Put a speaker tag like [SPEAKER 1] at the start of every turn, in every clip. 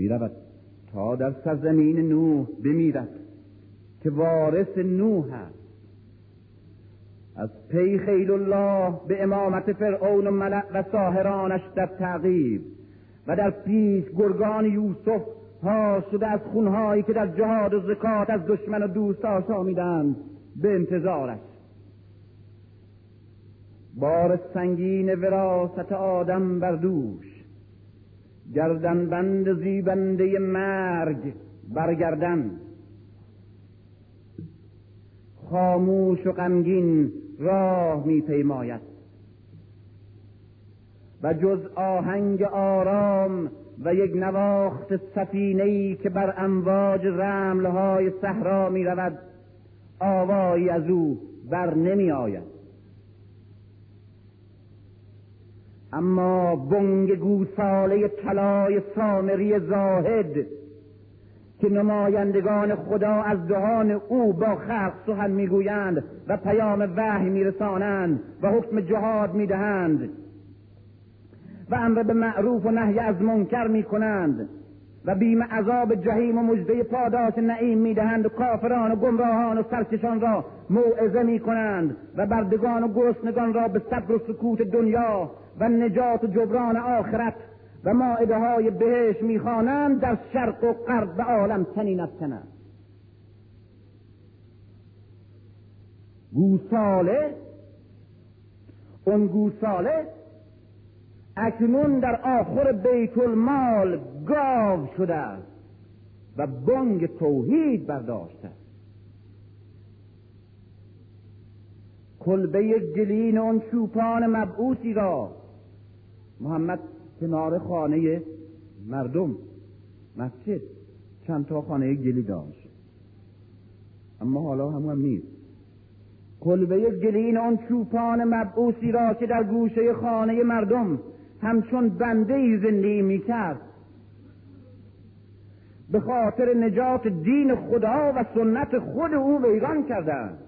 [SPEAKER 1] می‌رود تا در سرزمین نوح بمیرد که وارث نوح است. از پی خیل الله به امامت فرعون و ملع و ساهرانش در تعقیب و در پیش گرگان یوسف ها شده از خونهایی که در جهاد و زکات از دشمن و دوست آشامیدند به انتظارش. بار سنگین وراست آدم بر دوش. گردن بند زیبنده مرگ برگردن. خاموش و غمگین راه میپیماید. و جز آهنگ آرام و یک نواخت سفینه که بر امواج رملهای صحرا می رود آوایی از او بر نمی آید اما بنگ گوساله طلای سامری زاهد که نمایندگان خدا از دهان او با خلق سخن می‌گویند و پیام وحی میرسانند و حکم جهاد می‌دهند و امر به معروف و نهی از منکر می‌کنند و بیم عذاب جهیم و مجده پاداش نعیم می‌دهند و کافران و گمراهان و سرکشان را موعظه می‌کنند و بردگان و گرسنگان را به صبر و سکوت دنیا و نجات و جبران آخرت و ماعده های بهش می‌خوانند در شرق و غرب و عالم چنین افکنند گوساله اون گوساله اکنون در آخر بیت المال گاو شده است و بانگ توحید برداشته. کلبه گلین اون چوپان مبعوثی را محمد کنار خانه مردم مسجد چند تا خانه گلی داشت اما حالا همون هم نیست. کلبه گلین آن چوپان مبعوثی را که در گوشه خانه مردم همچون بنده ای زندگی می کرد به خاطر نجات دین خدا و سنت خود او ویران کردند.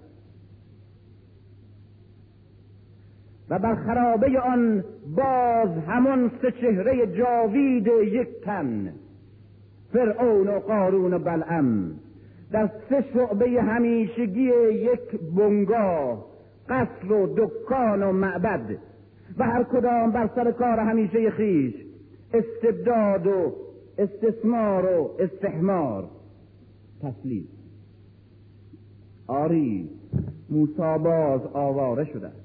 [SPEAKER 1] و بر خرابه آن باز همون سه چهره جاوید یک تن فرعون و قارون و بلعم در سه شعبه همیشگی یک بنگاه قصر و دکان و معبد و هر کدام بر سر کار همیشه خیش استبداد و استثمار و استحمار. تسلیم. آری موسا باز آواره شده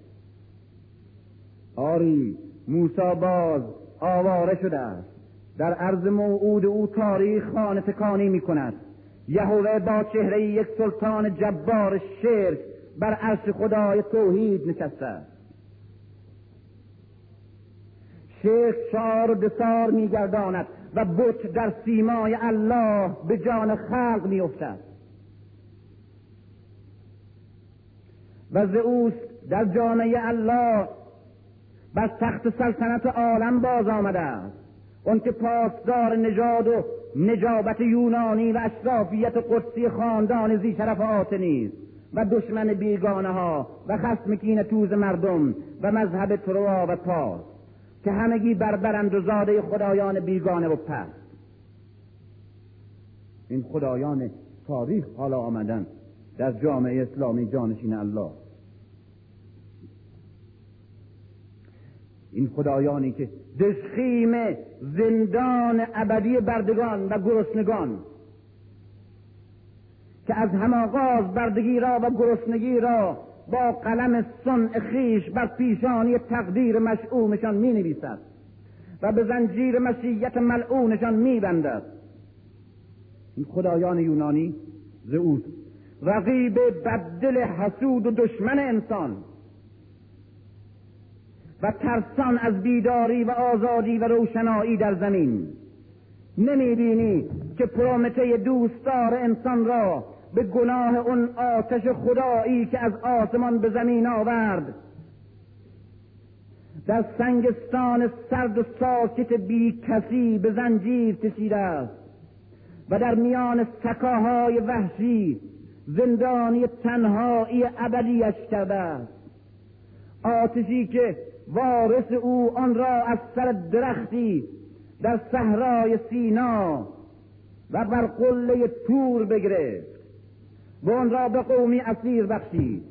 [SPEAKER 1] آری موسا باز آواره شده است. در عرض موعود او تاریخ خانه تکانی می کند یهوه با چهره یک سلطان جبار شرک بر عرش خدای توحید نشسته. است شرک چار دسار میگرداند و بت در سیمای الله به جان خلق میافتد. و اوست در جامعه الله بر تخت سلطنت عالم باز آمده است. اون که پاسدار نژاد و نجابت یونانی و اشرافیت قدسی خاندان زی شرف آتنی و دشمن بیگانه ها و خسم کین توز مردم و مذهب تروا و پاس که همگی بربرند و زاده خدایان بیگانه و پست. این خدایان تاریخ حالا آمدن در جامعه اسلامی جانشین الله. این خدایانی که دشخیم زندان ابدی بردگان و گرسنگان که از هم آغاز بردگی را و گرسنگی را با قلم صنع خیش بر پیشانی تقدیر مشعومشان می نویسد و به زنجیر مشیت ملعونشان می بندد این خدایان یونانی زعود رقیب بدل حسود و دشمن انسان و ترسان از بیداری و آزادی و روشنایی در زمین. نمی‌بینی که پرومته دوستدار انسان را به گناه اون آتش خدایی که از آسمان به زمین آورد. در سنگستان سرد و ساکت بی کسی به زنجیر کشیده است و در میان سکاهای وحشی زندانی تنهایی ابدیش کرده است. آتشی که وارث او آن را از سر درختی در صحرای سینا و بر قله تور بگرفت و آن را به قومی اسیر بخشید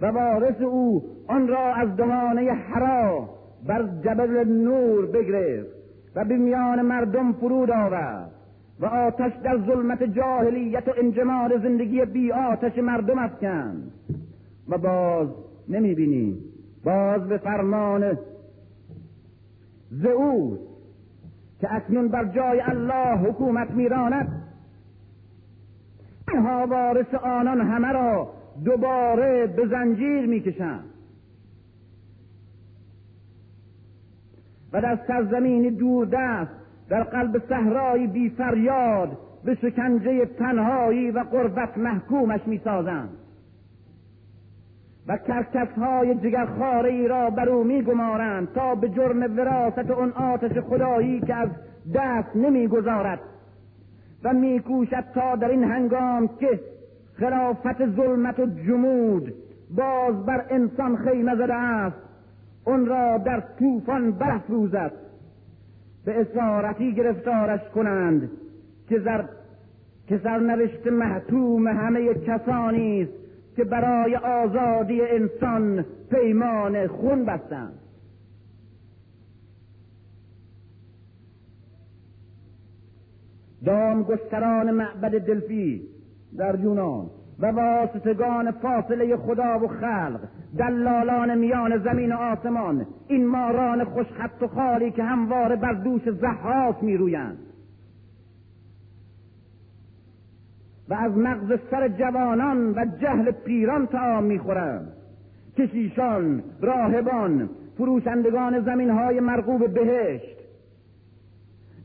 [SPEAKER 1] و وارث او آن را از دهانه حرا بر جبل نور بگرفت و به میان مردم فرود آورد و آتش در ظلمت جاهلیت و انجمار زندگی بی آتش مردم افکند. و باز نمی‌بینیم باز به فرمان زئوس که اکنون بر جای الله حکومت میراند. اینها وارث آنان همه را دوباره به زنجیر می‌کشند. و در سرزمین دوردست در قلب صحرای بی فریاد به شکنجه تنهایی و قربت محکومش می‌سازند. و کرکس های جگرخاره ای را بر او میگمارند تا به جرم وراست اون آتش خدایی که از دست نمی‌گذارد. و میکوشد تا در این هنگام که خلافت ظلمت و جمود باز بر انسان خیمه زده است اون را در طوفان برافروزد. به اسارتی گرفتارش کنند که زر که سرنوشت محتوم همه کسانی است. که برای آزادی انسان پیمان خون بستند دام گستران معبد دلفی در یونان و واسطگان فاصله خدا و خلق دلالان میان زمین و آسمان این ماران خوشخط و خالی که همواره بر دوش زحاک میرویند. و از مغز سر جوانان و جهل پیران تعام می‌خورند. کشیشان راهبان فروشندگان زمین های مرغوب بهشت.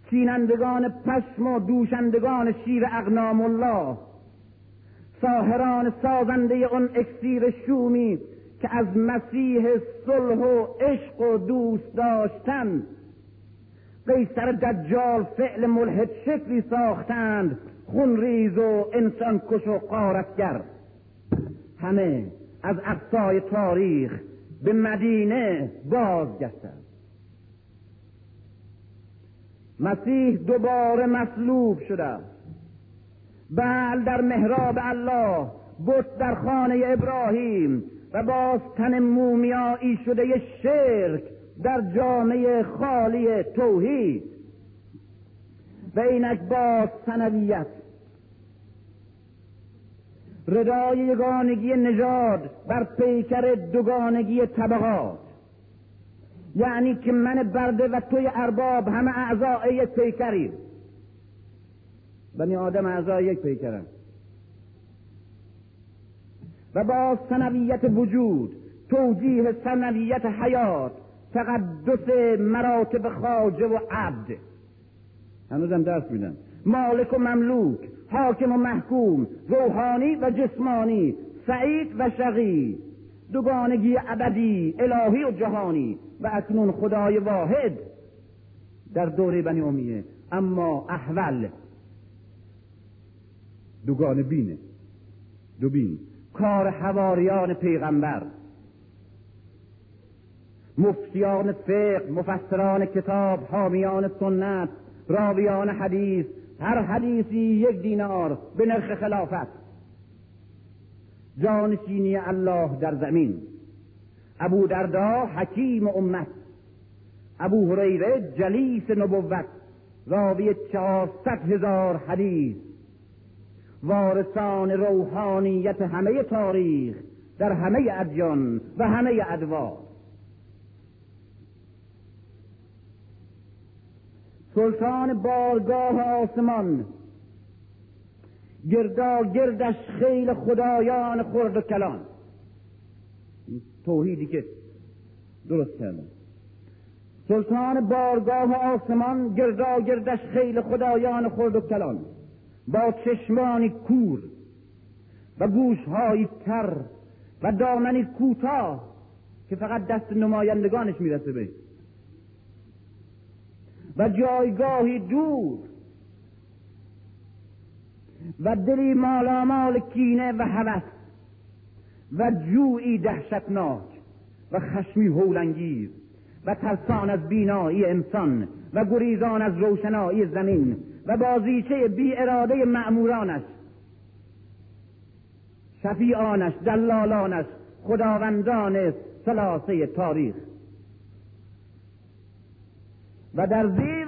[SPEAKER 1] چینندگان پشم و دوشندگان شیر اغنام الله. ساهران سازنده اون اکسیر شومی که از مسیح صلح و عشق و دوست داشتن. قیصر دجال فعل ملحد شکلی ساختند. خونریز و انسان کش و قارتگر همه از اقصای تاریخ به مدینه بازگشتند. مسیح دوباره مصلوب شده. بل در محراب الله بت در خانه ابراهیم و باز تن مومیایی شده شرک در جامعه خالی توحید. و اینک باز سنویت. ردای یگانگی نژاد بر پیکر دوگانگی طبقات. یعنی که من برده و توی ارباب همه اعضای یک پیکریم بنی آدم اعضای یک پیکرم و با سنویت وجود توجیه سنویت حیات تقدس مراتب خاجه و عبد. هنوزم درس میدن مالک و مملوک حاکم و محکوم روحانی و جسمانی سعید و شقی دوگانگی ابدی الهی و جهانی و اکنون خدای واحد در دوره بنی امیه. اما احول دوگان بینه. دو بین. کار حواریان پیغمبر. مفتیان فقه مفسران کتاب حامیان سنت راویان حدیث هر حدیثی یک دینار به نرخ خلافت. جانشینی الله در زمین. ابو دردا حکیم امت. ابو هریره جلیس نبوت. راوی چهارصد هزار حدیث. وارثان روحانیت همه تاریخ در همه ادیان و همه ادوار. سلطان بارگاه آسمان. گردا گردش خیل خدایان خرد و کلان. توحیدی که درست کردن سلطان بارگاه آسمان گردا گردش خیل خدایان خرد و کلان. با چشمانی کور و گوشهایی تر و دامنی کوتاه که فقط دست نمایندگانش می‌رسه به و جایگاهی دور. و دلی مالامال کینه و هوس و جویی دهشتناک و خشمی هولانگیز و ترسان از بینایی انسان و گریزان از روشنایی زمین و بازیچه بی اراده معمورانش شفیعانش دلالانش خداوندان سلاسه تاریخ. و در زیر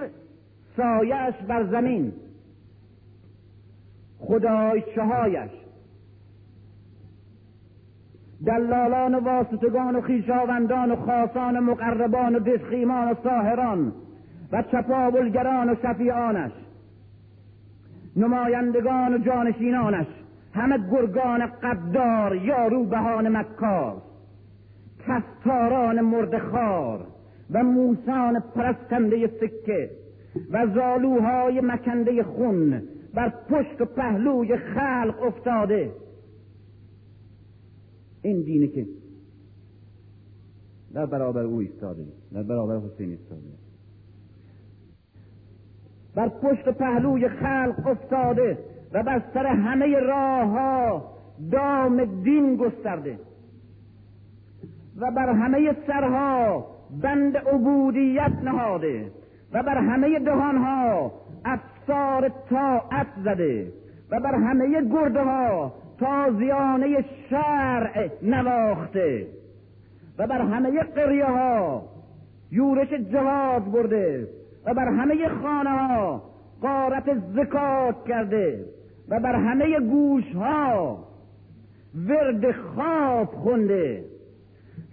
[SPEAKER 1] سایش بر زمین. خدای شهایش دلالان و واسطگان و خیشاوندان و خاصان و مقربان و دشخیمان و ساهران و چپاولگران و شفیعانش. نمایندگان و جانشینانش. همه گرگان قدار یا روبهان مکار. کستاران مردخار و موسان پرستنده سکه و زالوهای مکنده خون بر پشت و پهلوی خلق افتاده. این دینه که در برابر او ایستاده در برابر حسین ایستاده. بر پشت و پهلوی خلق افتاده و بر سر همه راه ها دام دین گسترده. و بر همه سرها بند عبودیت نهاده و بر همه دهانها افسار طاعت زده و بر همه گرده ها تازیانه شرع نواخته و بر همه قریه ها یورش جهاد برده و بر همه خانه ها قارت زکات کرده و بر همه گوش ها ورد خواب خونده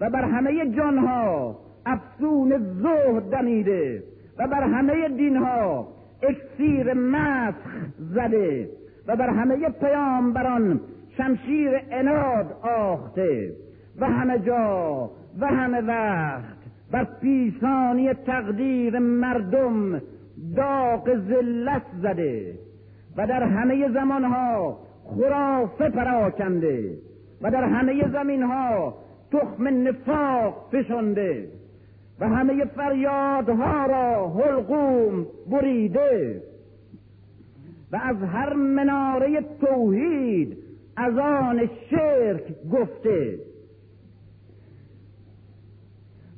[SPEAKER 1] و بر همه جان ها افسون زهد دمیده و بر همه دین ها اکسیر مسخ زده و بر همه پیامبران شمشیر اناد آخته و همه جا و همه وقت بر پیشانی تقدیر مردم داغ ذلت زده و در همه زمانها خرافه پراکنده و در همه زمینها تخم نفاق فشنده و همه فریادها را حلقوم بریده. و از هر مناره توحید از آن شرک گفته.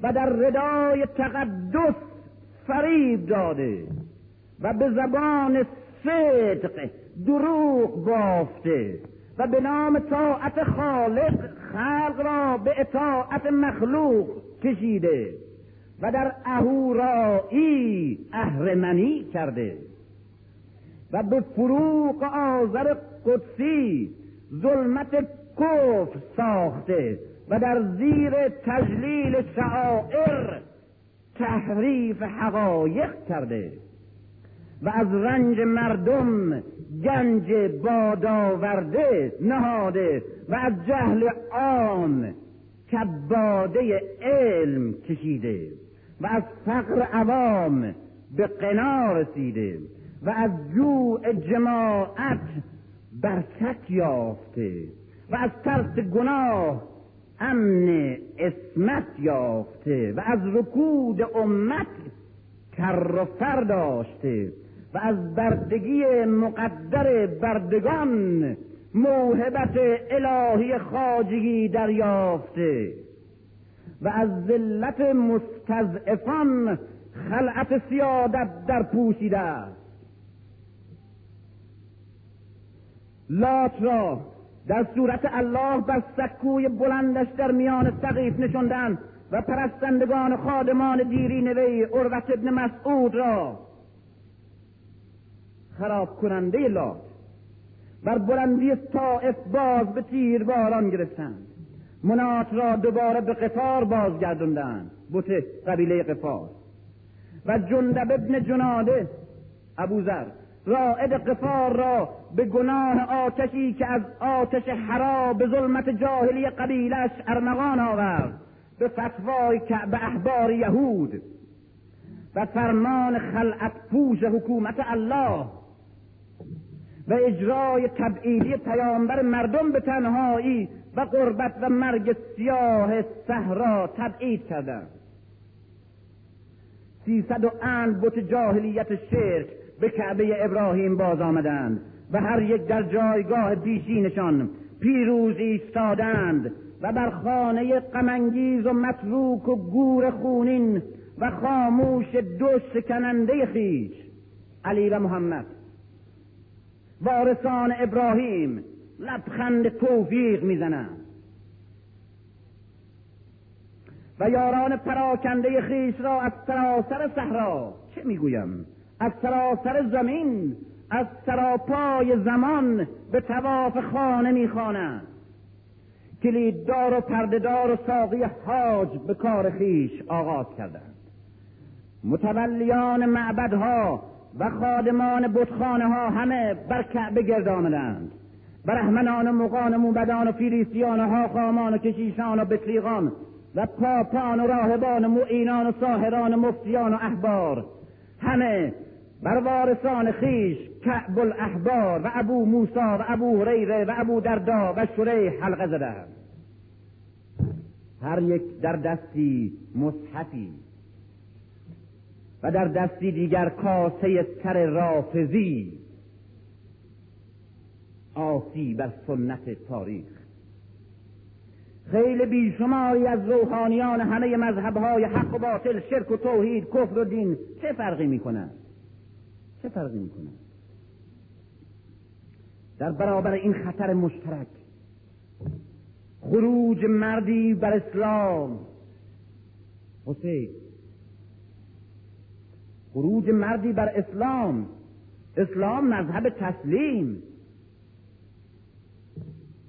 [SPEAKER 1] و در ردای تقدس فریب داده. و به زبان صدق دروغ بافته. و به نام طاعت خالق خلق را به اطاعت مخلوق کشیده. و در اهورایی اهرمنی کرده و به فروغ آذر قدسی ظلمت کفر ساخته و در زیر تجلیل شعائر تحریف حقایق کرده و از رنج مردم گنج بادآورده نهاده و از جهل عام کباده علم کشیده. و از فقر عوام به قنا رسیده و از جوع جماعت برکت یافته و از ترس گناه امن اسمت یافته و از رکود امت کر و فر داشته و از بردگی مقدر بردگان موهبت الهی خاجگی دریافته. و از ذلت مستضعفان خلعت سیادت در پوشیده لات را در صورت الله بر سکوی بلندش در میان سقیف نشندن و پرستندگان خادمان دیرین وی عروت ابن مسعود را خراب کننده لات بر بلندی طائف باز به تیر باران گرفتند. منات را دوباره به قفار بازگردوندند. بت قبیله قفار و جندب ابن جناده ابوذر رائد قفار را به گناه آتشی که از آتش حرا به ظلمت جاهلی قبیلش ارمغان آورد. به فتوای به احبار یهود. و فرمان خلعت پوش حکومت الله. و اجرای تبعیدی پیامبر مردم به تنهایی و قربت و مرگ سیاه صحرا تبعید کردند. سیصد و اند بت جاهلیت شرک به کعبه ابراهیم باز آمدند و هر یک در جایگاه بیشینشان پیروز ایستادند و بر خانه غمانگیز و متروک و گور خونین و خاموش دو شکننده خیش علی و محمد. وارثان ابراهیم لبخند توفیق می‌زنند و یاران پراکنده خیش را از سراسر صحرا چه می‌گویم؟ از سراسر زمین از سراپای زمان به تواف خانه می‌خوانند. کلیددار و پردهدار و ساقی حاج به کار خیش آغاز کردند. متولیان معبدها و خادمان بتخانه ها همه بر کعبه گرد آمدند برهمنان و مقان و موبدان و فیلیسیان و حاخامان و کشیشان و بطریقان و پاپان و راهبان و معینان و ساهران و مفتیان و احبار. همه بر وارثان خیش کعب الاحبار و ابو موسا و ابو هریره و ابو دردا و شریح حلقه زدند هر یک در دستی مصحفی و در دستی دیگر کاسه تر رافزی آسی بر سنت تاریخ. خیلی بیشماری از روحانیان همه مذهبهای حق و باطل شرک و توحید کفر و دین چه فرقی می‌کنند چه فرقی می‌کنند در برابر این خطر مشترک خروج مردی بر اسلام. حسین خروج مردی بر اسلام. اسلام مذهب تسلیم.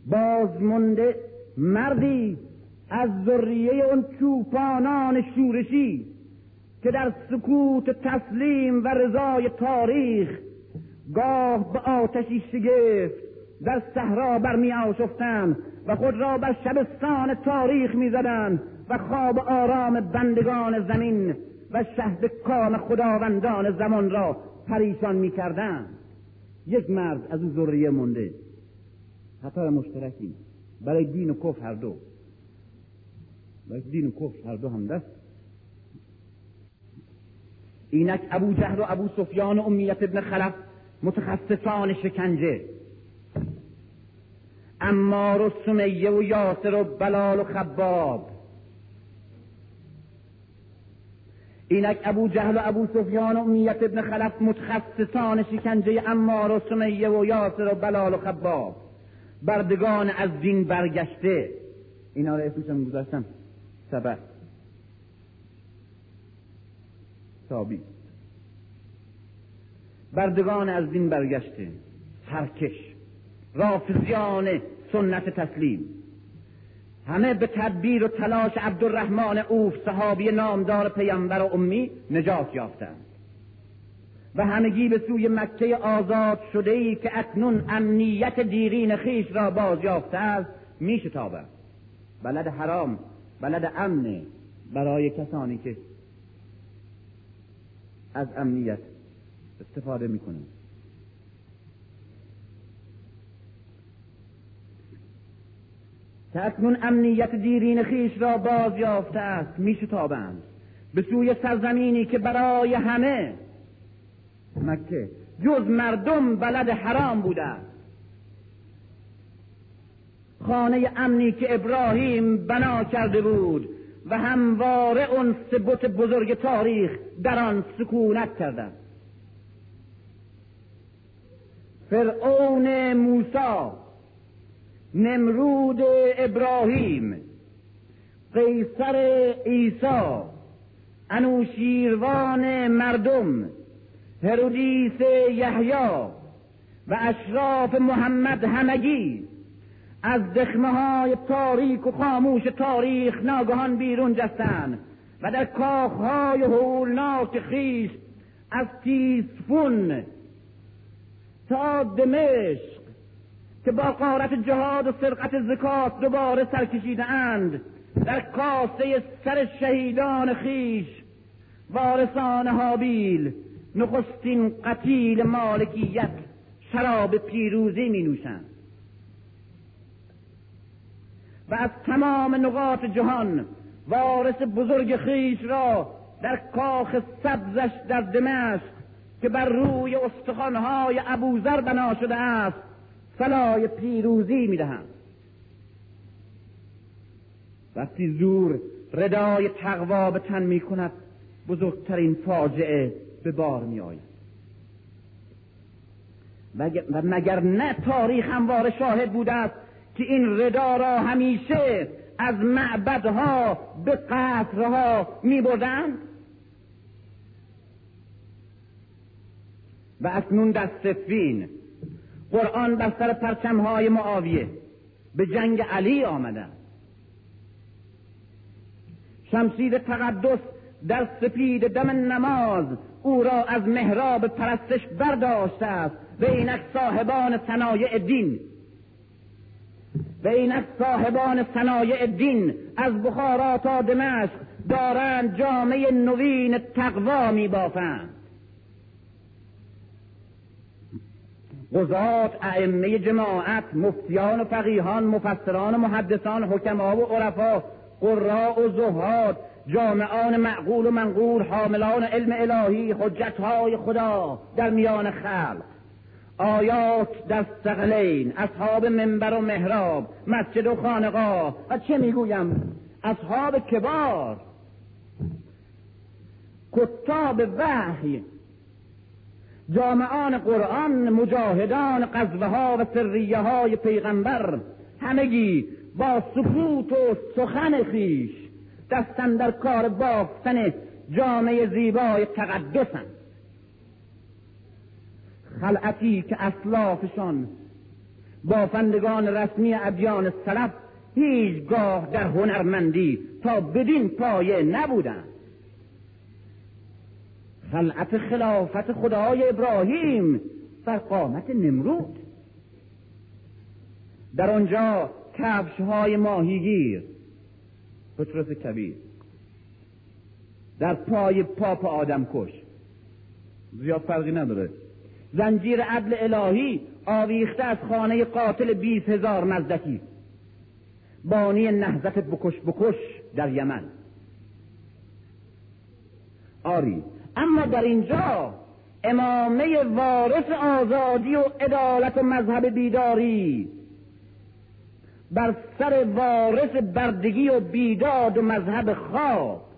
[SPEAKER 1] بازمونده مردی از ذریه اون چوپانان شورشی که در سکوت تسلیم و رضای تاریخ گاه به آتشی شگفت در صحرا برمی آشفتند و خود را بر شبستان تاریخ می‌زدند و خواب آرام بندگان زمین و شهد کام خداوندان زمان را پریشان می‌کردند. یک مرد از او ذریه مونده. خطر مشترکی برای دین و کفر هر دو. برای دین و کفر هر دو هم دست. اینک ابو جهل و ابو سفیان و امیت ابن خلف متخصصان شکنجه. امار و سمیه و یاسر و بلال و خباب. اینک ابو جهل و ابو سفیان و امیت ابن خلف متخصصان شکنجه امار و سمیه و یاسر و بلال و خباب. بردگان از دین برگشته. اینا رو اسمشم گذاشتم. سبب ثابت. بردگان از دین برگشته. سرکش رافضیان سنت تسلیم. همه به تدبیر و تلاش عبدالرحمن اوف صحابی نامدار پیامبر و امی نجات یافتند. و همگی به سوی مکه آزاد شده ای که اکنون امنیت دیرین خیش را باز یافته است میشتابد بلد حرام بلد امن برای کسانی که از امنیت استفاده می‌کنند. که اکنون امنیت دیرین خیش را باز یافته است میشتابند به سوی سرزمینی که برای همه مکه. جز مردم بلد حرام بوده. خانه امنی که ابراهیم بنا کرده بود و همواره اون سبت بزرگ تاریخ در آن سکونت کرده. فرعون موسی نمرود ابراهیم قیصر عیسی انوشیروان مردم هرودیس یحیی و اشراف محمد همگی از دخمه های تاریک و خاموش تاریخ ناگهان بیرون جستند و در کاخهای هولناک خیش از تیسفون تا دمشق که با قارت جهاد و سرقت زکات دوباره سرکشیده اند در کاسه سر شهیدان خیش وارثان هابیل نخستین قتیل مالکیت شراب پیروزی می نوشند و از تمام نقاط جهان وارث بزرگ خیش را در کاخ سبزش در دمشق که بر روی استخوانهای ابوذر بنا شده است فلای پیروزی می‌دهند. وقتی زور ردای تقوا به تن می کند بزرگترین فاجعه به بار می آید و مگر نه تاریخ همواره شاهد بوده است که این ردا را همیشه از معبدها به قصرها می بردند و اکنون در سفین قرآن بر سر پرچمهای معاویه به جنگ علی آمده. شمشیر تقدس در سپید دم نماز او را از محراب پرستش برداشته است. و اینک صاحبان صنایع دین. و اینک صاحبان صنایع دین از بخارا تا دمشق دارند جامعه نوین تقوا می بافند. قضات ائمه جماعت مفتیان و فقیهان مفسران و محدثان حکما و عرفا قراء و زهاد جامعان معقول و منقول حاملان علم الهی حجتهای خدا در میان خلق. آیات در سقلین اصحاب منبر و محراب مسجد و خانقاه. و چه می‌گویم؟ اصحاب کبار. کتاب وحی. جامعان قرآن مجاهدان قذوه ها و سریه های پیغمبر. همگی با سکوت و سخن خیش. دستن در کار بافتن جامعه زیبای تقدسند خلعتی که اصلافشان بافندگان رسمی ادیان سلف هیچگاه در هنرمندی تا بدین پایه نبودند. خلعت خلافت خدای ابراهیم بر قامت نمرود. در آنجا کفش های ماهیگیر پتروس کبیر. در پای پاپ آدم کش. زیاد فرقی نداره. زنجیر عدل الهی آویخته از خانه قاتل بیس هزار مزدکی بانی نهزت بکش بکش در یمن. آری اما در اینجا امامه وارث آزادی و عدالت و مذهب بیداری بر سر وارث بردگی و بیداد و مذهب خواب.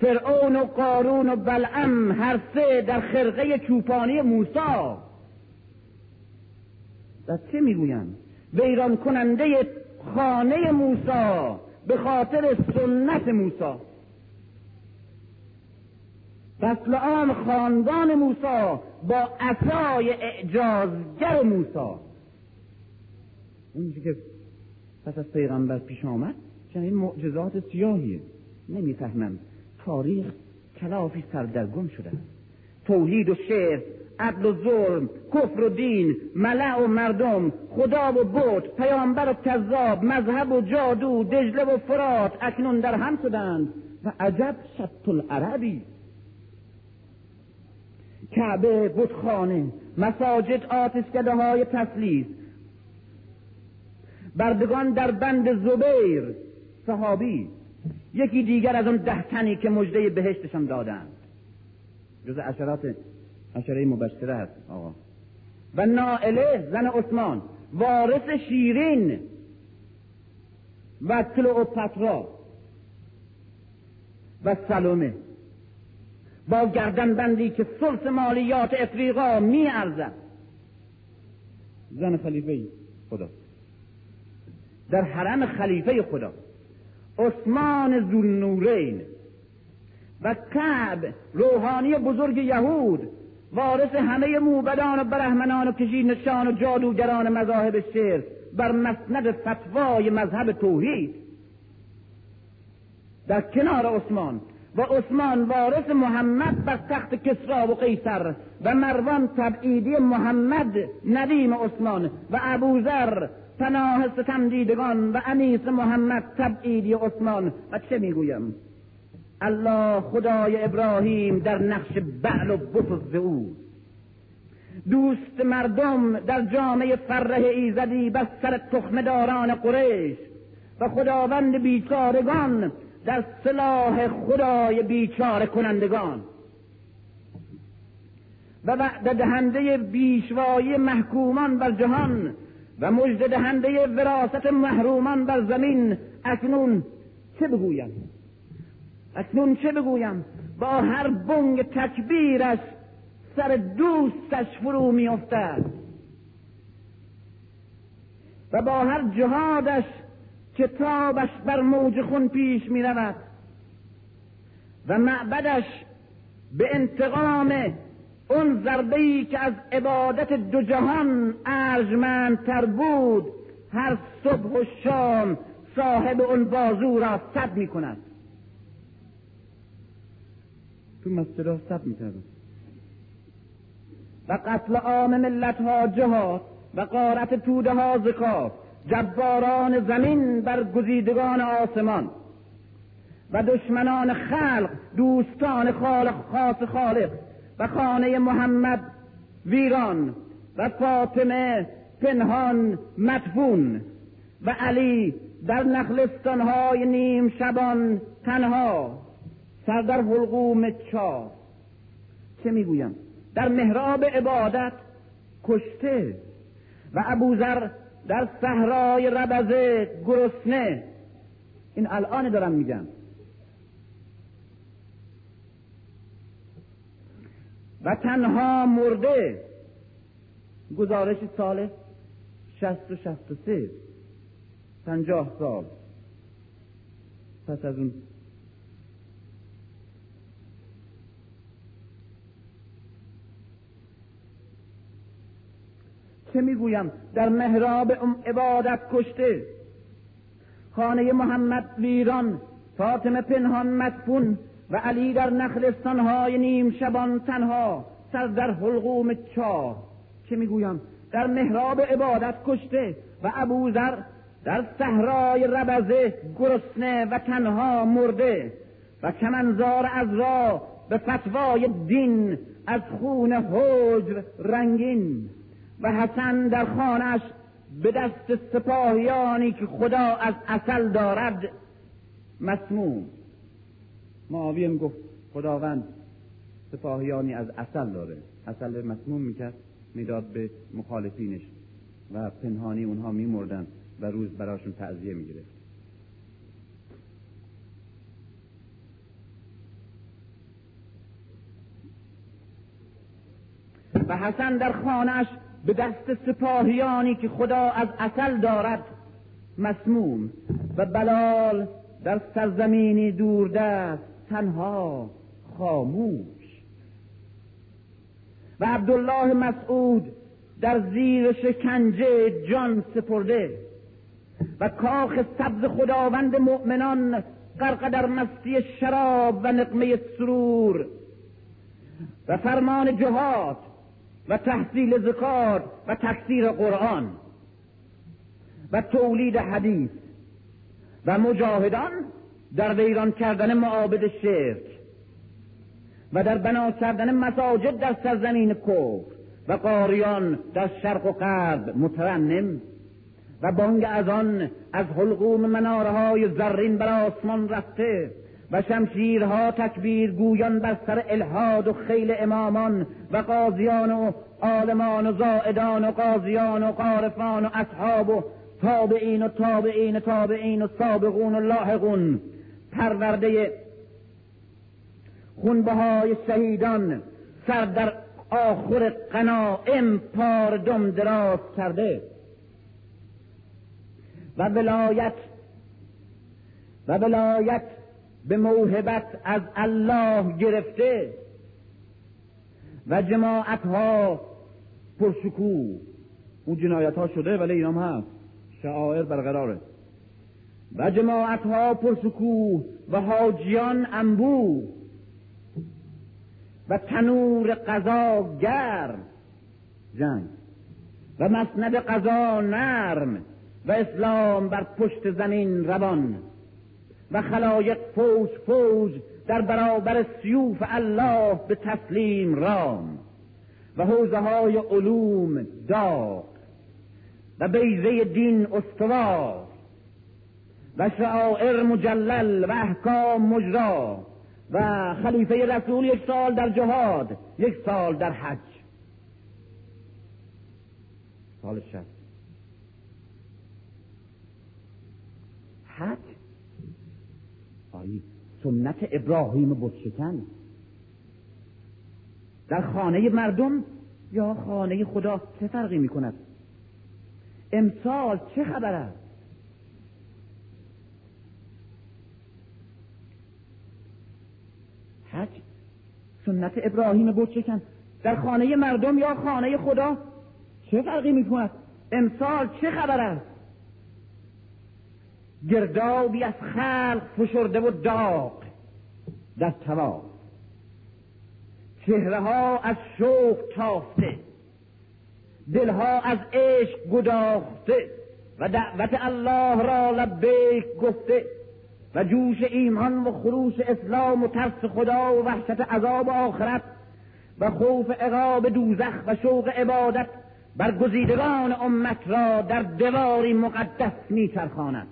[SPEAKER 1] فرعون و قارون و بلعم هر سه در خرقه چوپانی موسی. و چه می‌گویند؟ ویران کننده خانه موسی به خاطر سنت موسی. عام خاندان موسی با عصای اعجازگر موسی. اونجا که پس از پیغمبر پیش آمد چنین معجزات سیاهیه. نمی‌فهمم تاریخ کلافی سردرگم شده. توحید و شعر عدل و ظلم کفر و دین ملع و مردم خدا و بود پیامبر و کذاب مذهب و جادو دجله و فرات اکنون در هم شدند. و عجب شط العربی. کعبه بتخانه مساجد آتشکده های تسلیس. بردگان در بند زبیر صحابی یکی دیگر از اون ده تنی که مجده بهشتشان دادند. جز اشرات اشره مبشره هست آقا. و نائله زن عثمان وارث شیرین و کلئوپاترا و سلومه. با گردن بندی که سلس مالیات افریقا می ارزد زن خلیفه خدا. در حرم خلیفه خدا. عثمان زلنورین و کعب روحانی بزرگ یهود وارث همه موبدان و برهمنان و نشان و جادوگران مذاهب شرک بر مسند فتوای مذهب توحید. در کنار عثمان و عثمان وارث محمد بر تخت کسرا و قیصر و مروان تبعیدی محمد ندیم عثمان و ابوذر پناه ستمدیدگان و انیس محمد تبعیدی عثمان. و چه می‌گویم؟ الله خدای ابراهیم در نقش بعل و بفض او. دوست مردم در جامعه فره ایزدی بر سر تخمداران قریش و خداوند بیچارگان در صلاح خدای بیچاره کنندگان. و وعده دهنده بیشوایی محکومان بر جهان و مجد دهنده وراست محرومان بر زمین اکنون چه بگویم؟ اکنون چه بگویم؟ با هر بنگ تکبیرش سر دوستش فرو میافتد. و با هر جهادش کتابش بر موج خون پیش می رود و معبدش به انتقام اون ضربه که از عبادت دو جهان ارجمندتر بود هر صبح و شام صاحب اون بازو را صد می کند تو مسجد را صد می و قتل عام ملت ها جهاد و قارت توده ها زکات. جباران زمین بر گزیدگان آسمان و دشمنان خلق دوستان خالق خاص خالق و خانه محمد ویران و فاطمه پنهان مدفون و علی در نخلستانهای نیم شبان تنها. سر در حلقوم چار چه می‌گویم؟ در محراب عبادت کشته و ابوذر در صحرای ربزه گرسنه. این الان دارم میگم. و تنها مرده گزارش سال شست و شست و سه پنجاه سال. پس از اون چه می‌گویم در محراب عبادت کشته. خانه محمد ویران فاطمه پنهان مدفون و علی در نخلستانهای نیم شبان تنها سر در حلقوم چاه. چه می‌گویم در محراب عبادت کشته و ابوذر در صحرای ربزه گرسنه و تنها مرده و کمنزار از را به فتوای دین از خون حجر رنگین. و حسن در خانش به دست سپاهیانی که خدا از اصل دارد مسموم. معاویه گفت خداوند سپاهیانی از اصل داره. اصل مسموم می‌کرد می‌داد به مخالفینش و پنهانی اونها میمردن و روز براشون تعذیه می‌گرفت. و حسن در خانهش به دست سپاهیانی که خدا از اصل دارد مسموم و بلال در سرزمینی دوردست تنها خاموش. و عبدالله مسعود در زیر شکنجه جان سپرده و کاخ سبز خداوند مؤمنان غرق در مستی شراب و نقمه سرور و فرمان جهاد و تحصیل زکات و تکثیر قرآن و تولید حدیث و مجاهدان در ویران کردن معابد شرک و در بنا کردن مساجد در سرزمین کفر و قاریان در شرق و غرب مترنم و بانگ از آن از حلقوم مناره های زرین بر آسمان رفته. و شمشیرها تکبیر گویان بر سر الهاد و خیل امامان و قاضیان و عالمان و زائدان و قاضیان و قارفان و اصحاب و تابعین و تابعین تابعین و سابقون و لاحقون. پرورده خونبهای شهیدان سر در آخر قنائم پار دم دراز کرده. و ولایت و ولایت به موهبت از الله گرفته و جماعت ها پرشکو اون جنایت ها شده ولی اینام هست. شعائر برقراره. و جماعت ها پرشکو و حاجیان انبو و تنور قضا گرم. جنگ. و مسند قضا نرم. و اسلام بر پشت زمین روان. و خلایق فوج فوج در برابر سیوف الله به تسلیم رام و حوزه های علوم داغ و بیزه دین استوار و شعائر مجلل و احکام مجرا و خلیفه رسول یک سال در جهاد یک سال در حج. سال شد حج؟ سنت ابراهیم بودشکن در خانه مردم یا خانه خدا چه فرقی می کند امسال چه خبر است؟ حج سنت ابراهیم بود چکن در خانه مردم یا خانه خدا چه فرقی می کند امسال چه خبر است؟ گردابی از خلق فشرده و داغ. در تواف چهره ها از شوق تافته. دلها از عشق گداخته. و دعوت الله را لبیک گفته. و جوش ایمان و خروش اسلام و ترس خدا و وحشت عذاب آخرت. و خوف عقاب دوزخ و شوق عبادت. بر گزیدگان امت را در دواری مقدس میچرخاند.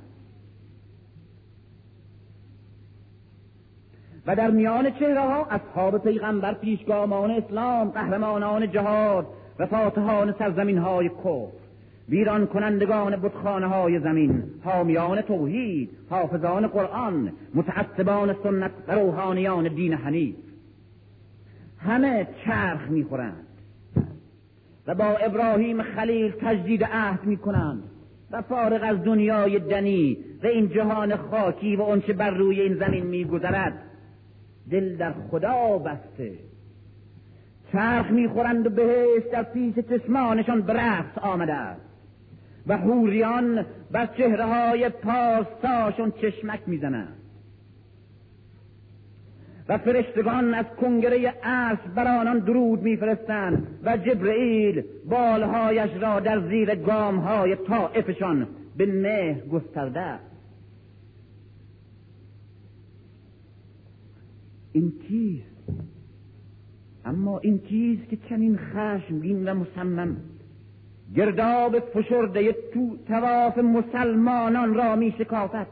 [SPEAKER 1] و در میان چهره ها اصحاب پیغمبر پیشگامان اسلام قهرمانان جهاد و فاتحان سرزمین های کفر ویران کنندگان بتخانه های زمین حامیان توحید حافظان قرآن متعصبان سنت و روحانیان دین حنیف. همه چرخ می‌خورند و با ابراهیم خلیل تجدید عهد می‌کنند و فارغ از دنیای دنی و این جهان خاکی و آنچه بر روی این زمین میگذرد. دل در خدا بسته. چرخ می‌خورند و بهش در پیش چشمانشان به رقص آمده است. و حوریان بر چهره های پارساشون چشمک می‌زنند. و فرشتگان از کنگره عرش بر آنان درود میفرستند و جبرئیل بالهایش را در زیر گامهای طائفشان به مه گسترده این کیست اما این کیست که چنین خشمگین و مصمم. گرداب فشرده تو تواف مسلمانان را می شکافت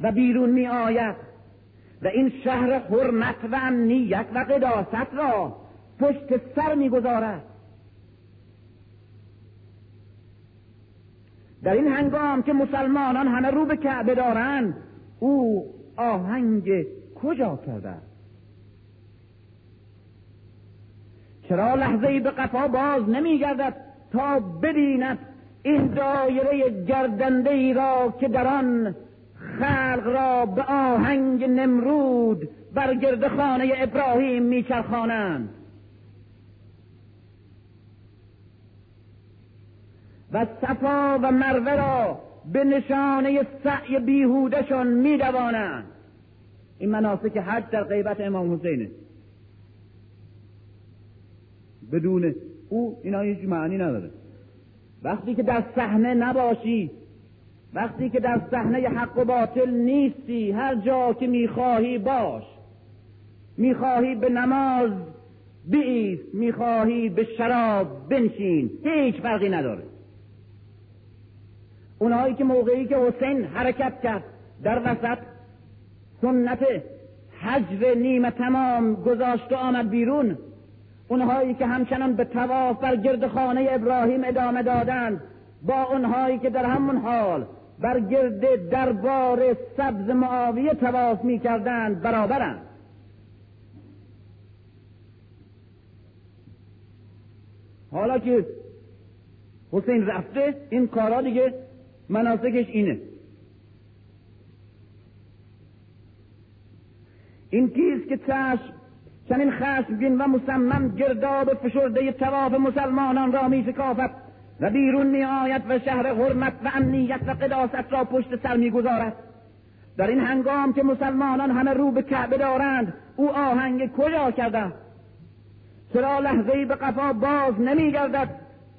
[SPEAKER 1] و بیرون می آید و این شهر حرمت و امنیت و قداست را پشت سر می گذارد. در این هنگام که مسلمانان همه رو به کعبه دارند او آهنگ کجا کرده چرا لحظه ای به قفا باز نمیگردد تا ببیند این دایره گردنده ای را که در آن خلق را به آهنگ نمرود بر گرد خانه ابراهیم میچرخانند؟ و صفا و مروه را به نشانه سعی بیهودشان میدوانند. این مناسک حج در غیبت امام حسینه. بدون او اینا هیچ معنی نداره. وقتی که در صحنه نباشی وقتی که در صحنه حق و باطل نیستی هر جا که می‌خواهی باش. می‌خواهی به نماز بیست می‌خواهی به شراب بنشین هیچ فرقی نداره. اونهایی که موقعی که حسین حرکت کرد در وسط سنت حجر نیمه تمام گذاشته آمد بیرون. اونهایی که همچنان به تواف بر گرد خانه ابراهیم ادامه دادند با اونهایی که در همون حال بر گرد دربار سبز معاویه تواف می کردند برابرند. حالا که حسین رفته این کارا دیگه مناسکش اینه. این کیست که چشم چنین خشمگین و مصمم گرداب فشرده تواف مسلمانان را می شکافد و بیرون می آید و شهر حرمت و امنیت و قداست را پشت سر می گذارد در این هنگام که مسلمانان همه رو به کعبه دارند او آهنگ کجا کرده؟ چرا لحظه به قفا باز نمی گردد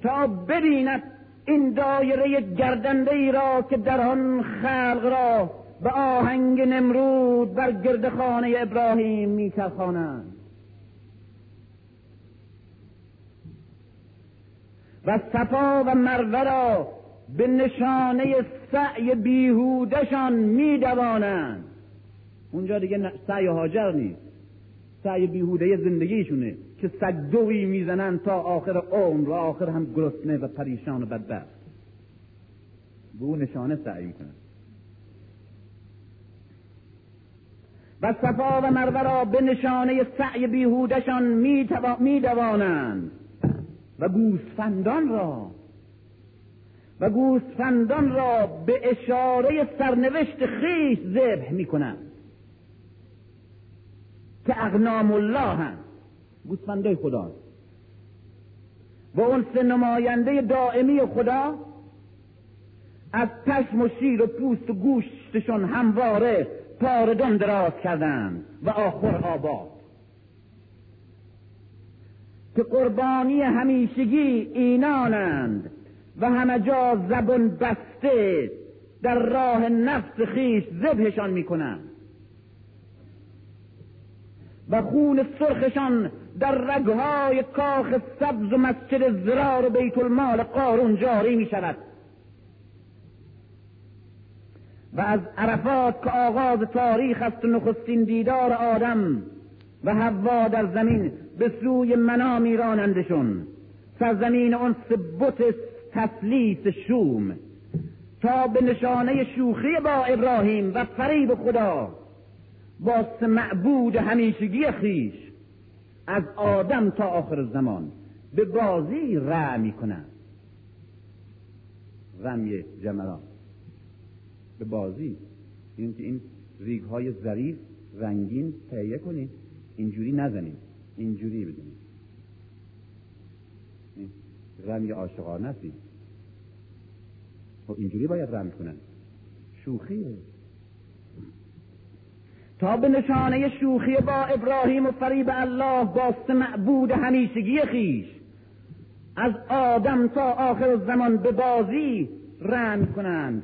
[SPEAKER 1] تا ببیند این دایره گردنده ای را که در آن خلق را به آهنگ نمرود بر گرد خانه ابراهیم میچرخانند. و صفا و مروه را به نشانه سعی بیهودشان میدوانند. اونجا دیگه سعی هاجر نیست. سعی بیهوده زندگیشونه که سجدوی می‌زنن تا آخر عمر و آخر هم گرسنه و پریشان و بدبخت. به اون نشانه سعی می‌کنن. و صفا و مروه را به نشانه سعی بیهودشان میدوانند. و گوسفندان را و گوسفندان را به اشاره سرنوشت خیش ذبح می‌کنند. که اغنام الله هم گوسفنده خدا. و اون سه نماینده دائمی خدا از پشم و شیر و پوست و گوشتشون همواره پاردون دراز کردند و آخر آباد که قربانی همیشگی اینانند و همه جا زبون بسته در راه نفس خیش ذبحشان می‌کنند. و خون سرخشان در رگهای کاخ سبز و مسجد زرار و بیت المال قارون جاری می شود و از عرفات که آغاز تاریخ است نخستین دیدار آدم و حوا در زمین به سوی منامی رانندشون سرزمین اون بت تسلیس شوم. تا به نشانه شوخی با ابراهیم و فریب خدا با معبود همیشگی خیش از آدم تا آخر زمان به بازی رع می‌کنن رمی جمران به بازی. این که این ریگ های ظریف رنگین تهیه کنید اینجوری نزنید اینجوری بدونید رمی عاشقانه است خب اینجوری باید رم کنن. شوخیه تا به نشانه شوخی با ابراهیم و فریب الله باست معبود همیشگی خیش. از آدم تا آخر زمان به بازی رم کنند.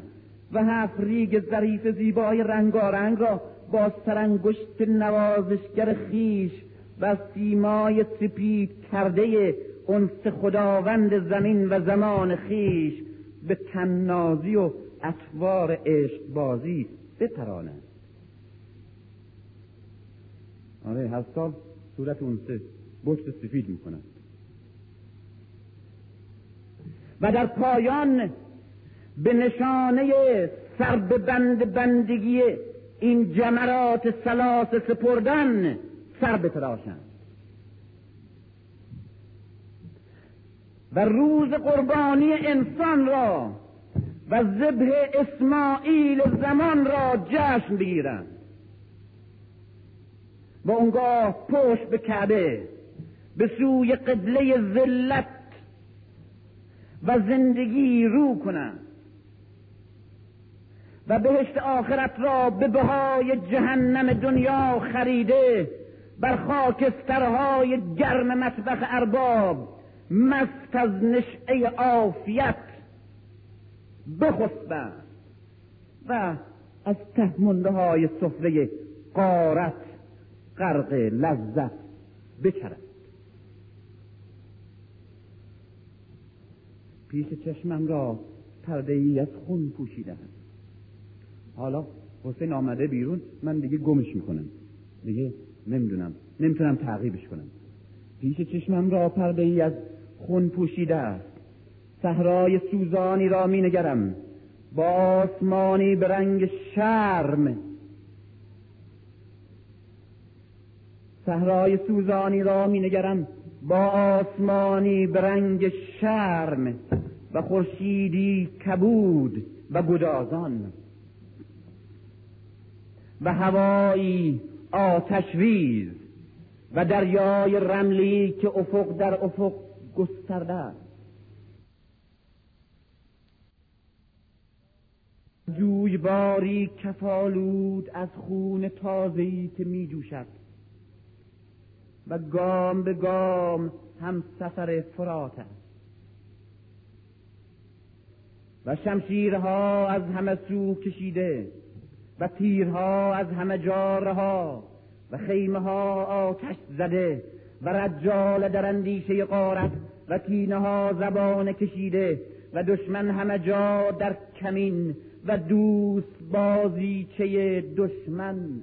[SPEAKER 1] و هفت ریگ ظریف زیبای رنگارنگ را با سرانگشت نوازشگر خیش و سیمای سپید کرده انس خداوند زمین و زمان خیش به تنازی و اطوار عشق بازی بپرانند آره هر سال صورت اونسه بشت سفید می‌کنند و در پایان به نشانه سر بند بندگی این جمرات سلاس سپردن سر بتراشند و روز قربانی انسان را و ذبح اسماعیل زمان را جشن بگیرند و اونگاه پشت به کعبه به سوی قبله ذلت و زندگی رو کنند و بهشت آخرت را به بهای جهنم دنیا خریده بر خاکسترهای گرم مطبخ ارباب مست از نشعه عافیت بخسبند و از تهمنده های صفره قارت غرق لذت بچرد. پیش چشمم را پرده ای از خون پوشیدند حالا حسین آمده بیرون من دیگه گمش می‌کنم. دیگه نمی‌دونم. نمی‌تونم تعقیبش کنم. پیش چشمم را پرده ای از خون پوشیده است. صحرای سوزانی را می نگرم با آسمانی به رنگ شرم. صحرای سوزانی را می نگرم با آسمانی به رنگ شرم. و خورشیدی کبود و گدازان. و هوایی آتشویز و دریای رملی که افق در افق گسترده است. جویباری کفالود از خون تازهی که می جوشد و گام به گام هم سفر فرات است. و شمشیرها از همه سو کشیده و تیرها از همه جارها و خیمه ها آتش زده و رجال در اندیشه قارت و کینه ها زبان کشیده و دشمن همه جا در کمین و دوست بازیچه دشمن.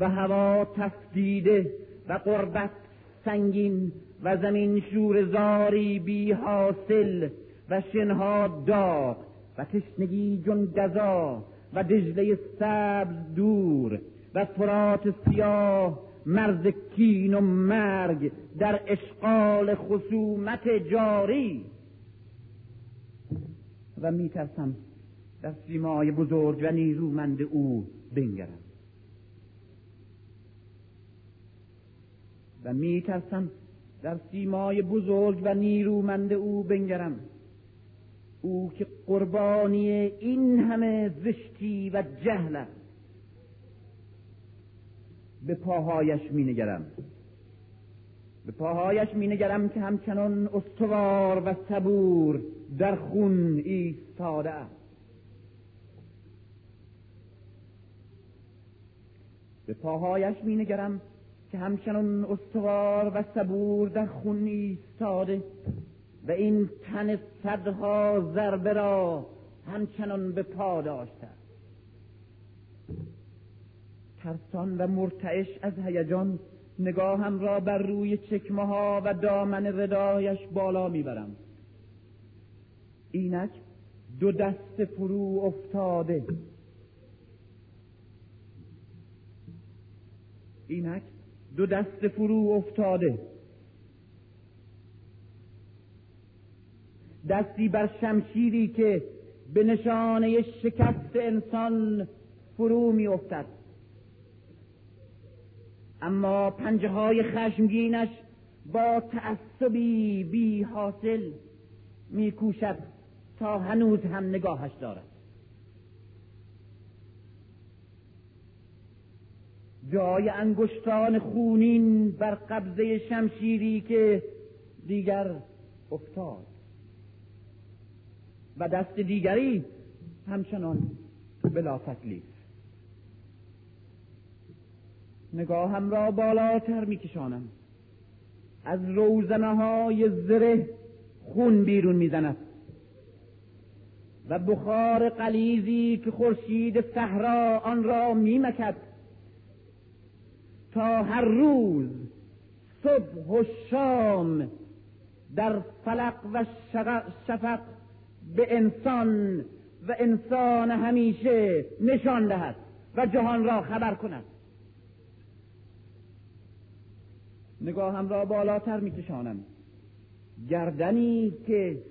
[SPEAKER 1] و هوا تفدیده و قربت سنگین و زمین شور زاری بی حاصل و شنها داغ و تشنگی جون گذا و دجله سبز دور و فرات سیاه مرز کین و مرگ در اشغال خصومت جاری. و میترسم در سیمای بزرگ و نیرومند او بنگرم. و میترسم در سیمای بزرگ و نیرومند او بنگرم. او که قربانی این همه زشتی و جهل است. به پاهایش می نگرم به پاهایش می نگرم که همچنان استوار و صبور در خون ایستاده است. به پاهایش می نگرم که همچنان استوار و صبور در خون ایستاده. و این تن صدها ضربه را همچنان به پا داشته ترسان و مرتعش از هیجان نگاهم را بر روی چکمه ها و دامن ردایش بالا می‌برم. اینک دو دست فرو افتاده. اینک دو دست فرو افتاده. دستی بر شمشیری که به نشانه شکست انسان فرو می افتد اما پنجه های خشمگینش با تعصبی بی حاصل می کوشد تا هنوز هم نگاهش دارد. جای انگشتان خونین بر قبضه شمشیری که دیگر افتاد. و دست دیگری همچنان بلا تکلیف نگاهم را بالاتر میکشانم. از روزنه های زره خون بیرون می‌زند. و بخار قلیزی که خورشید صحرا آن را میمکد. تا هر روز صبح و شام در فلق و شفق به انسان و انسان همیشه نشان دهد و جهان را خبر کند. نگاهم را بالاتر میکشانم. گردنی که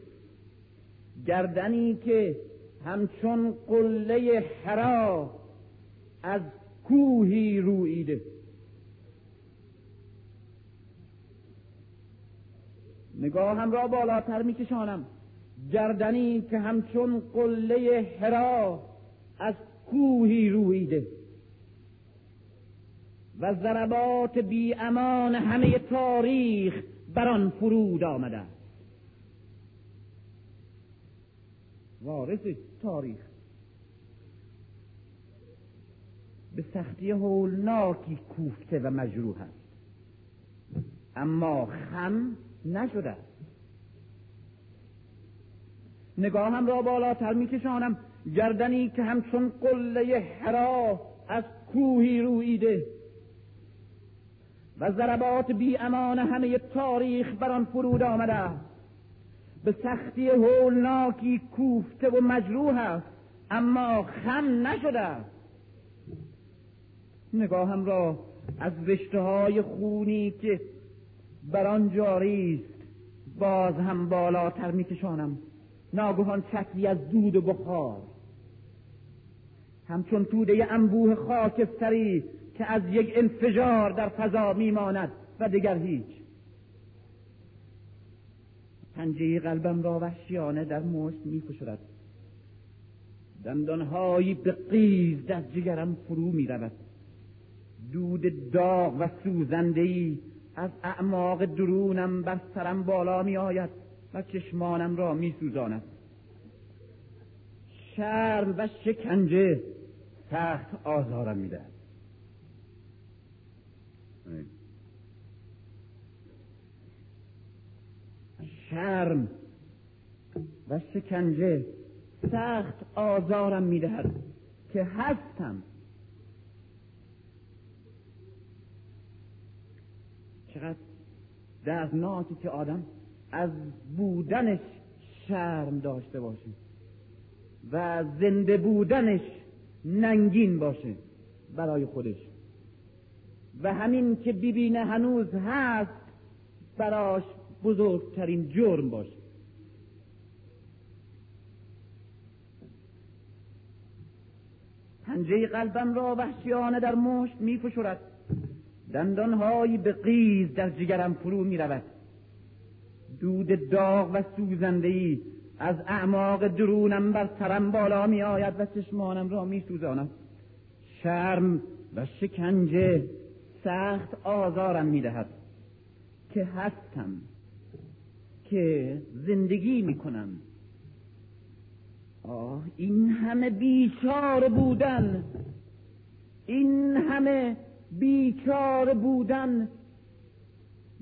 [SPEAKER 1] گردنی که همچون قله حرا از کوهی رویده نگاهم را بالاتر میکشانم. گردنی که همچون قله حرا از کوهی رویده و ضربات بی امان همه تاریخ بر آن فرود آمده وارث تاریخ. به سختی هولناکی کوفته و مجروح است. اما خم نشده نگاهم را بالاتر میکشانم. گردنی که همچون قله حرا از کوهی رویده و ضربات بی امان همه تاریخ بر آن فرود آمده. به سختی هولناکی کوفته و مجروح است اما خم نشده. نگاهم را از رشته های خونی که بر آن جاری است باز هم بالاتر میکشانم. ناگهان شکلی از دود و بخار. همچون توده انبوه خاکستری که از یک انفجار در فضا میماند و دیگر هیچ. پنجه قلبم را وحشیانه در مشت میفشرد. دندانهایی به قیز در جگرم فرو می‌رود. دود داغ و سوزندهای از اعماق درونم بر سرم بالا می آید و چشمانم را می سوزاند شرم و شکنجه سخت آزارم می دهد شرم و شکنجه سخت آزارم می‌دهد که هستم. چقدر دردناکی که آدم از بودنش شرم داشته باشه و زنده بودنش ننگین باشه برای خودش. و همین که ببینه هنوز هست براش بزرگترین جرم باشه. پنجه قلبم را وحشیانه در مشت می فشرد دندانهایی به قیز در جگرم فرو می رود دود داغ و سوزندهی از اعماق درونم بر سرم بالا می آید و چشمانم را می سوزاند شرم و شکنجه سخت آزارم می دهد که هستم. که زندگی می کنم آه این همه بیچاره بودن. این همه بیچاره بودن.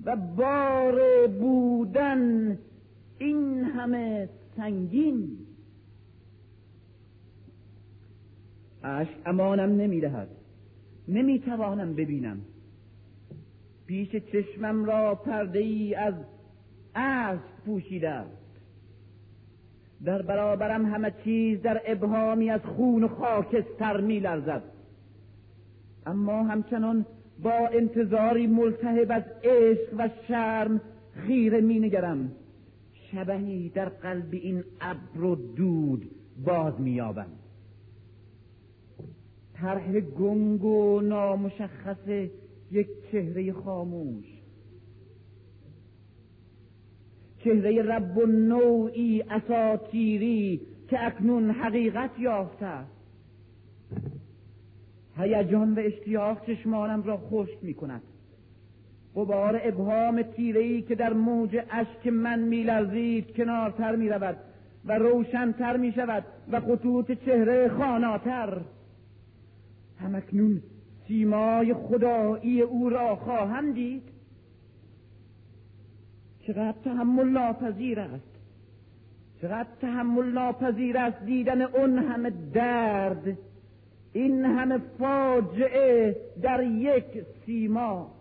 [SPEAKER 1] و بار بودن این همه سنگین. اشک امانم نمی‌دهد. نمی‌توانم ببینم. پیش چشمم را پرده ای از اشک پوشیده است. در برابرم همه چیز در ابهامی از خون و خاکستر میلرزد. اما همچنان با انتظاری ملتهب از عشق و شرم خیره مینگرم. شبهی در قلب این ابر و دود باز مییابم. طرح گنگ و نامشخص یک چهره خاموش. چهره رب و نوعی اساتیری که اکنون حقیقت یافته است. هیجان و اشتیاق چشمانم را خشک می کند غبار ابهام تیرهای که در موج اشک من میلرزید کنارتر می رود و روشنتر می شود و خطوط چهره خاناتر. همکنون سیمای خدایی او را خواهم دید. چقدر تحمل ناپذیر است. چقدر تحمل ناپذیر است دیدن اون همه درد. این همه فاجعه در یک سیما.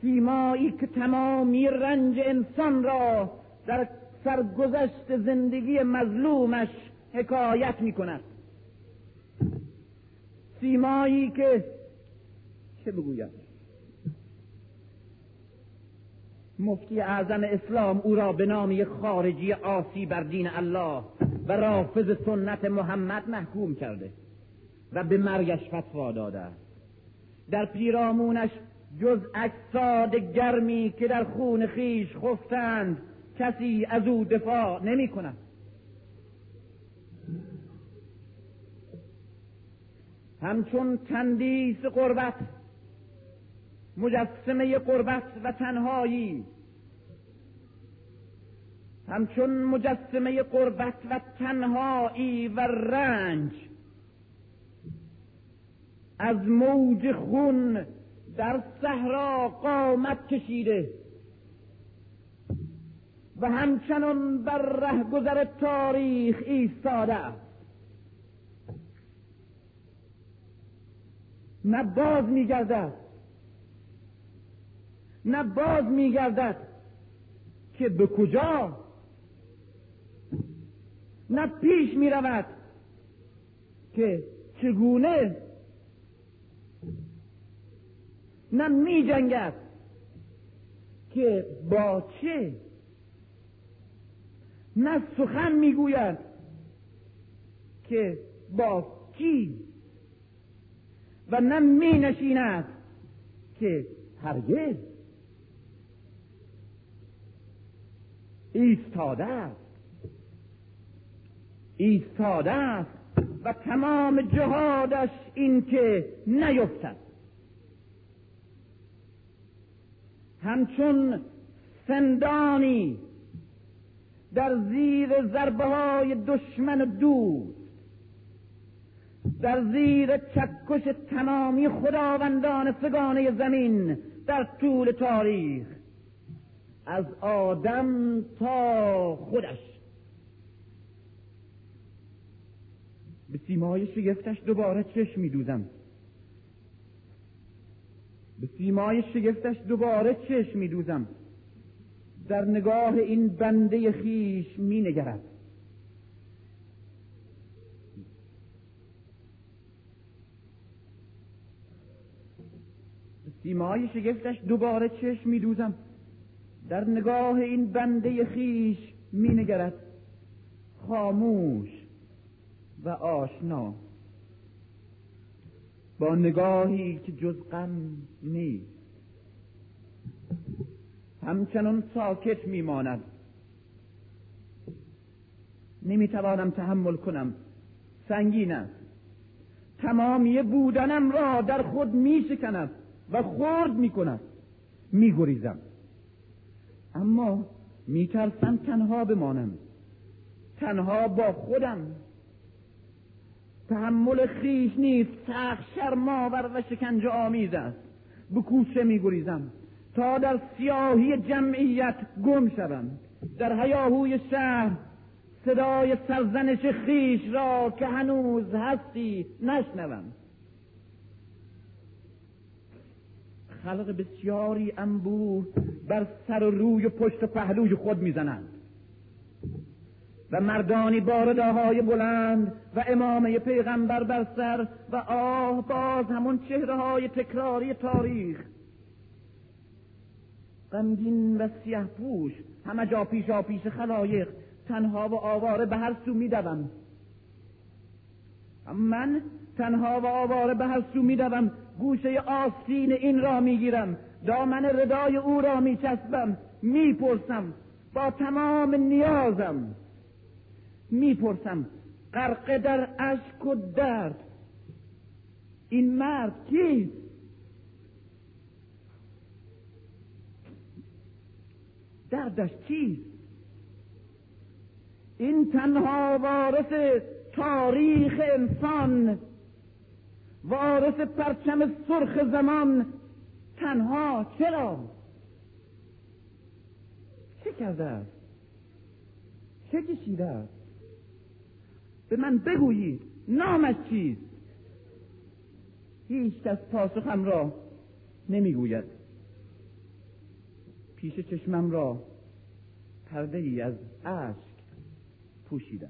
[SPEAKER 1] سیمایی که تمامی رنج انسان را در سرگذشت زندگی مظلومش حکایت می کند سیمایی که چه بگویم؟ مفتی اعظم اسلام او را به نام خارجی آسی بر دین الله و رافض سنت محمد محکوم کرده. و به مرگش فتوا داده. در پیرامونش جز اجساد گرمی که در خون خیش خفتند کسی از او دفاع نمی کند. همچون تندیس قربت مجسمه قربت و تنهایی همچون مجسمه قربت و تنهایی و رنج از موج خون در صحرا قامت کشیده و همچنان بر رهگذر تاریخ ایستاده نه باز میگردد نه باز میگردد که به کجا نه پیش می رود که چگونه؟ نه می جنگد که با چه؟ نه سخن می‌گوید. که با کی؟ و نه می نشیند که هرگز. ایستاده است. ایستاده است و تمام جهادش این که نیفتد. همچون سندانی در زیر ضربه های دشمن دوست در زیر چکش تمامی خداوندان سگانه زمین در طول تاریخ از آدم تا خودش. به سیمای شگفتش دوباره چشم میدوزم. به سیمای شگفتش دوباره چشم میدوزم. در نگاه این بنده خیش مینگرد. سیمای شگفتش دوباره چشم میدوزم. در نگاه این بنده خیش مینگرد. خاموش و آشنا. با نگاهی که جز غم نیست. همچنان ساکت میماند. نمی‌توانم تحمل کنم. سنگین است. تمامی بودنم را در خود میشکند و خرد می‌کند. میگریزم. اما میترسم تنها بمانم. تنها با خودم. تحمل خیش نیست. سخت شرماور و شکنجه آمیز است. به کوچه میگریزم تا در سیاهی جمعیت گم شوم. در هیاهوی شهر صدای سرزنش خیش را که هنوز هستی نشنوم. خلق بسیاری انبوه بر سر و روی و پشت و پهلوی خود می‌زنند و مردانی های بلند و امامه پیغمبر بر سر و آه باز همون چهره های تکراری تاریخ. غمگین و سیه پوش همه جا پیشا پیش خلایق تنها و آواره به هر سو میدوم. من تنها و آواره به هر سو میدوم گوشه آستین این را می‌گیرم دامن ردای او را میچسبم می‌پرسم با تمام نیازم. می‌پرسم غرقه در اشک و درد این مرد کیست؟ دردش چیست؟ این تنها وارث تاریخ انسان وارث پرچم سرخ زمان تنها چرا؟ چه کرده است؟ چه کشیده است؟ به من بگویید نامش چیست؟ هیچ کس پاسخم را نمی‌گوید. پیش چشمم را پرده ای از اشک پوشیده